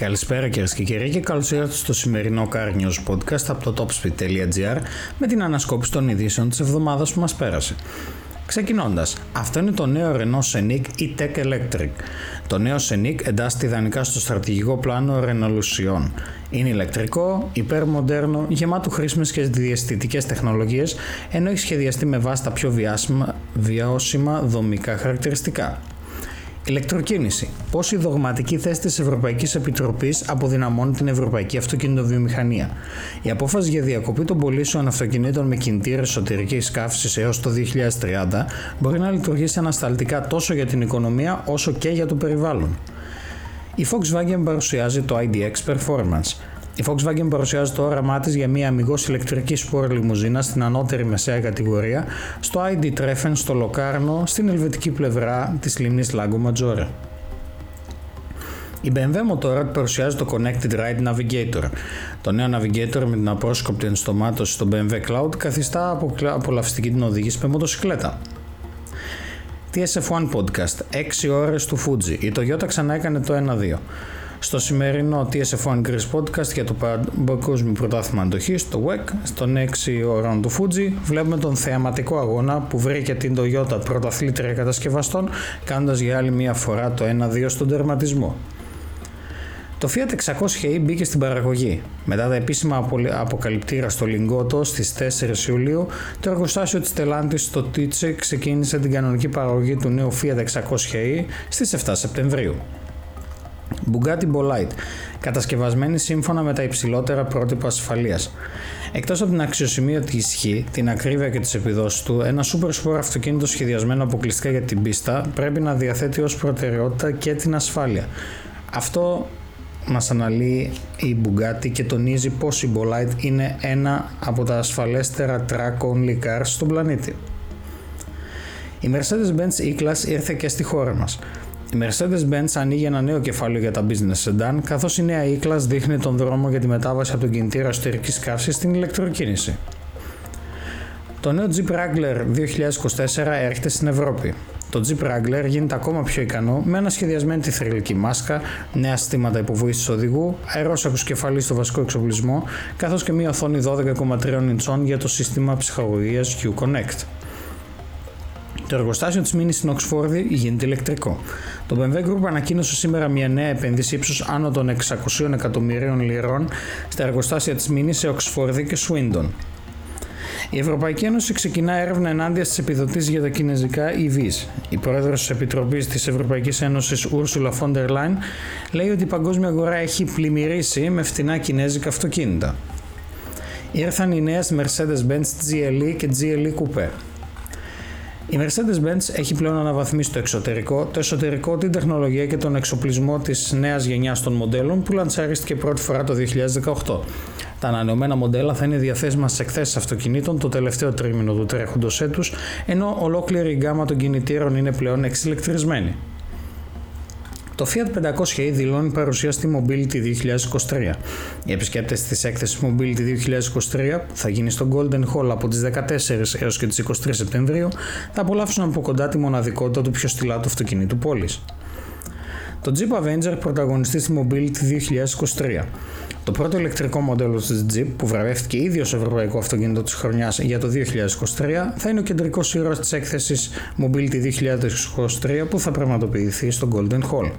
Καλησπέρα κυρίες και κύριοι και καλώς ήρθατε στο σημερινό Car News Podcast από το topspeed.gr με την ανασκόπηση των ειδήσεων της εβδομάδας που μας πέρασε. Ξεκινώντας, αυτό είναι το νέο Renault Scenic e-Tech Electric. Το νέο Scenic εντάσσεται ιδανικά στο στρατηγικό πλάνο Renault Lucion. Είναι ηλεκτρικό, υπερμοντέρνο, γεμάτο χρήσιμες και διαστητικέ τεχνολογίες, ενώ έχει σχεδιαστεί με βάση τα πιο βιώσιμα δομικά χαρακτηριστικά. Ηλεκτροκίνηση. Πώς η δογματική θέση της Ευρωπαϊκής Επιτροπής αποδυναμώνει την ευρωπαϊκή αυτοκινητοβιομηχανία; Η απόφαση για διακοπή των πωλήσεων αυτοκινήτων με κινητήρες εσωτερικής καύσης έως το 2030 μπορεί να λειτουργήσει ανασταλτικά τόσο για την οικονομία όσο και για το περιβάλλον. Η Volkswagen παρουσιάζει το IDX Performance, η Volkswagen παρουσιάζει το όραμά της για μια αμυγός ηλεκτρική σπορ λιμουζίνας στην ανώτερη μεσαία κατηγορία στο ID Treffen στο Λοκάρνο στην ελβετική πλευρά της λίμνης Lago Maggiore. Η BMW Motorrad παρουσιάζει το Connected Ride Navigator. Το νέο Navigator με την απρόσκοπτη ενστομάτωση στο BMW Cloud καθιστά απολαυστική την οδήγηση με μοτοσυκλέτα. TSF1 Podcast 6 ώρες του Fuji. Η Toyota ξανά έκανε το 1-2 στο σημερινό TSF1 Greece Podcast για το Παγκόσμιο Πρωτάθλημα Αντοχής, το WEC, στον 6 ώρων του Fuji, βλέπουμε τον θεαματικό αγώνα που βρήκε την Toyota πρωταθλήτρια κατασκευαστών, κάνοντας για άλλη μια φορά το 1-2 στον τερματισμό. Το Fiat 600i μπήκε στην παραγωγή. Μετά τα επίσημα αποκαλυπτήρα στο Λιγκότο στις 4 Ιουλίου, το εργοστάσιο της Stellantis στο Τίτσε ξεκίνησε την κανονική παραγωγή του νέου Fiat 600i στις 7 Σεπτεμβρίου. Bugatti Bolide, κατασκευασμένη σύμφωνα με τα υψηλότερα πρότυπα ασφαλείας. Εκτός από την αξιοσημείωτη ισχύ, την ακρίβεια και τις επιδόσεις του, ένα super sport αυτοκίνητο σχεδιασμένο αποκλειστικά για την πίστα πρέπει να διαθέτει ως προτεραιότητα και την ασφάλεια. Αυτό μας αναλύει η Bugatti και τονίζει πως η Bolide είναι ένα από τα ασφαλέστερα track only cars στον πλανήτη. Η Mercedes-Benz E-Class ήρθε και στη χώρα μας. Η Mercedes-Benz ανοίγει ένα νέο κεφάλαιο για τα business sedan, καθώς η νέα E-Class δείχνει τον δρόμο για τη μετάβαση από τον κινητήρα εσωτερικής καύσης στην ηλεκτροκίνηση. Το νέο Jeep Wrangler 2024 έρχεται στην Ευρώπη. Το Jeep Wrangler γίνεται ακόμα πιο ικανό με ένα σχεδιασμένη τη θρηλυκή μάσκα, νέα συστήματα υποβοήθησης οδηγού, αερόσακου κεφαλής στο βασικό εξοπλισμό, καθώς και μια οθόνη 12,3 ιντσών για το σύστημα ψυχαγωγίας Q-Connect. Το εργοστάσιο της Μίνης στην Οξφόρδη γίνεται ηλεκτρικό. Το BMW Group ανακοίνωσε σήμερα μια νέα επένδυση ύψους άνω των 600 εκατομμυρίων λιρών στα εργοστάσια της Μίνης σε Οξφόρδη και Σουίντον. Η Ευρωπαϊκή Ένωση ξεκινά έρευνα ενάντια στις επιδοτήσεις για τα κινέζικα EVs. Η πρόεδρος της Επιτροπής της Ευρωπαϊκής Ένωσης, Ursula von der Leyen, λέει ότι η παγκόσμια αγορά έχει πλημμυρίσει με φτηνά κινέζικα αυτοκίνητα. Ήρθαν οι νέες Mercedes-Benz GLE και GLE Coupe. Η Mercedes-Benz έχει πλέον αναβαθμίσει το εξωτερικό, το εσωτερικό, την τεχνολογία και τον εξοπλισμό της νέας γενιάς των μοντέλων που λαντσαρίστηκε πρώτη φορά το 2018. Τα ανανεωμένα μοντέλα θα είναι διαθέσιμα σε εκθέσεις αυτοκινήτων το τελευταίο τρίμηνο του τρέχοντος έτους, ενώ ολόκληρη η γκάμα των κινητήρων είναι πλέον εξηλεκτρισμένη. Το Fiat 500e δηλώνει παρουσία στη Mobility 2023. Οι επισκέπτες της έκθεσης Mobility 2023 που θα γίνει στο Golden Hall από τις 14 έως και τις 23 Σεπτεμβρίου θα απολαύσουν από κοντά τη μοναδικότητα του πιο στυλά του αυτοκινήτου πόλης. Το Jeep Avenger πρωταγωνιστεί στη Mobility 2023. Το πρώτο ηλεκτρικό μοντέλο της Jeep, που βραβεύτηκε ήδη ω ευρωπαϊκό αυτοκίνητο της χρονιάς για το 2023, θα είναι ο κεντρικός ήρωας της έκθεσης Mobility 2023 που θα πραγματοποιηθεί στο Golden Hall.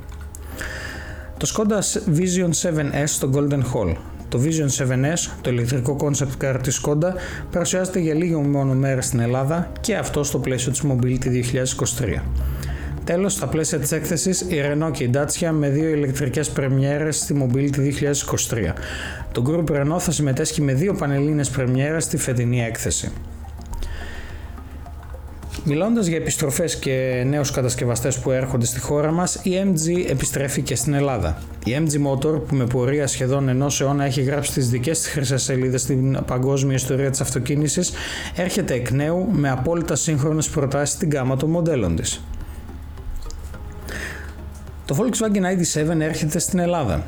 Το Skoda Vision 7S στο Golden Hall. Το Vision 7S, το ηλεκτρικό concept car της Skoda, παρουσιάζεται για λίγο μόνο μέρες στην Ελλάδα και αυτό στο πλαίσιο της Mobility 2023. Τέλος, στα πλαίσια της έκθεσης, η Renault και η Dacia με δύο ηλεκτρικές πρεμιέρες στη Mobility 2023. Το Group Renault θα συμμετέσχει με δύο πανελλήνες πρεμιέρες στη φετινή έκθεση. Μιλώντας για επιστροφές και νέους κατασκευαστές που έρχονται στη χώρα μας, η MG επιστρέφει και στην Ελλάδα. Η MG Motor, που με πορεία σχεδόν ενός αιώνα έχει γράψει τις δικές της χρυσές σελίδες στην παγκόσμια ιστορία της αυτοκίνησης, έρχεται εκ νέου με απόλυτα σύγχρονες προτάσεις στην γάμα των μοντέλων της. Το Volkswagen ID7 έρχεται στην Ελλάδα.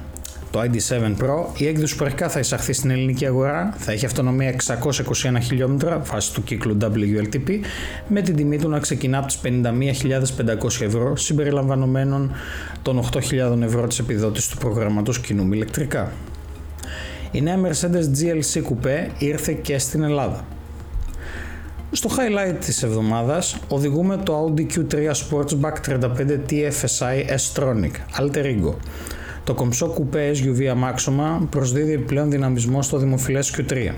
Το ID7 Pro, η έκδοση που αρχικά θα εισαχθεί στην ελληνική αγορά θα έχει αυτονομία 621 χιλιόμετρα βάσει του κύκλου WLTP με την τιμή του να ξεκινά από τις 51.500 ευρώ συμπεριλαμβανομένων των 8.000 ευρώ της επιδότησης του προγραμματός κινούμου ηλεκτρικά. Η νέα Mercedes GLC Coupe ήρθε και στην Ελλάδα. Στο highlight της εβδομάδας οδηγούμε το Audi Q3 Sportsback 35 TFSI S-Tronic Alter Ego. Το κομψό κουπέ SUV αμάξωμα προσδίδει επιπλέον δυναμισμό στο δημοφιλές Q3.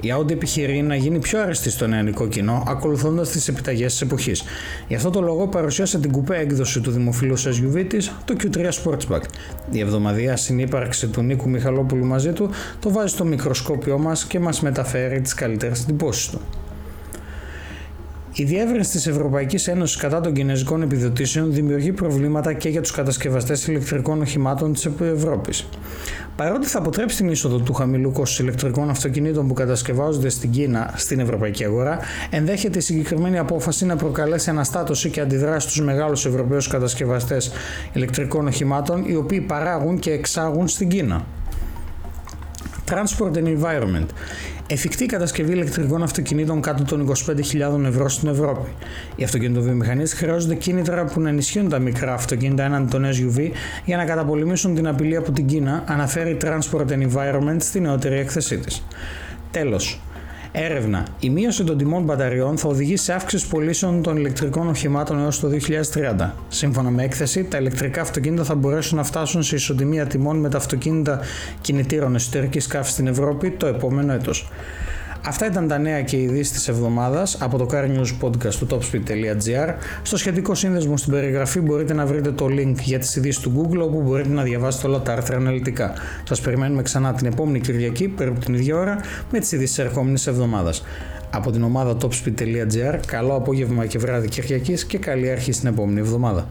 Η Audi επιχειρεί να γίνει πιο αρεστή στο νεανικό κοινό, ακολουθώντας τις επιταγές της εποχής. Γι' αυτό το λόγο παρουσίασε την κουπέ έκδοση του δημοφιλού SUV της, το Q3 Sportsback. Η εβδομαδία συνύπαρξη του Νίκου Μιχαλόπουλου μαζί του το βάζει στο μικροσκόπιό μας και μας μεταφέρει τις καλύτερες εντυπώσεις του. Η διεύρυνση της Ευρωπαϊκής Ένωσης κατά των κινέζικων επιδοτήσεων δημιουργεί προβλήματα και για τους κατασκευαστές ηλεκτρικών οχημάτων της Ευρώπης. Παρότι θα αποτρέψει την είσοδο του χαμηλού κόστους ηλεκτρικών αυτοκινήτων που κατασκευάζονται στην Κίνα στην ευρωπαϊκή αγορά, ενδέχεται η συγκεκριμένη απόφαση να προκαλέσει αναστάτωση και αντιδράσει στου μεγάλους Ευρωπαίους κατασκευαστές ηλεκτρικών οχημάτων, οι οποίοι παράγουν και εξάγουν στην Κίνα. Transport and Environment. Εφικτή κατασκευή ηλεκτρικών αυτοκινήτων κάτω των 25.000 ευρώ στην Ευρώπη. Οι αυτοκινητοβιομηχανίες χρειάζονται κίνητρα που να ενισχύουν τα μικρά αυτοκίνητα έναντι των SUV για να καταπολεμήσουν την απειλή από την Κίνα, αναφέρει Transport and Environment στη νεότερη έκθεσή της. Τέλος, Έρευνα. Η μείωση των τιμών μπαταριών θα οδηγήσει σε αύξηση πωλήσεων των ηλεκτρικών οχημάτων έως το 2030. Σύμφωνα με έκθεση, τα ηλεκτρικά αυτοκίνητα θα μπορέσουν να φτάσουν σε ισοτιμία τιμών με τα αυτοκίνητα κινητήρων εσωτερικής καύσης στην Ευρώπη το επόμενο έτος. Αυτά ήταν τα νέα και ειδήσεις της εβδομάδας από το Car News Podcast του topspeed.gr. Στο σχετικό σύνδεσμο στην περιγραφή μπορείτε να βρείτε το link για τις ειδήσεις του Google όπου μπορείτε να διαβάσετε όλα τα άρθρα αναλυτικά. Σας περιμένουμε ξανά την επόμενη Κυριακή, περίπου την ίδια ώρα, με τις ειδήσεις της ερχόμενης εβδομάδας. Από την ομάδα topspeed.gr, καλό απόγευμα και βράδυ Κυριακής και καλή αρχή στην επόμενη εβδομάδα.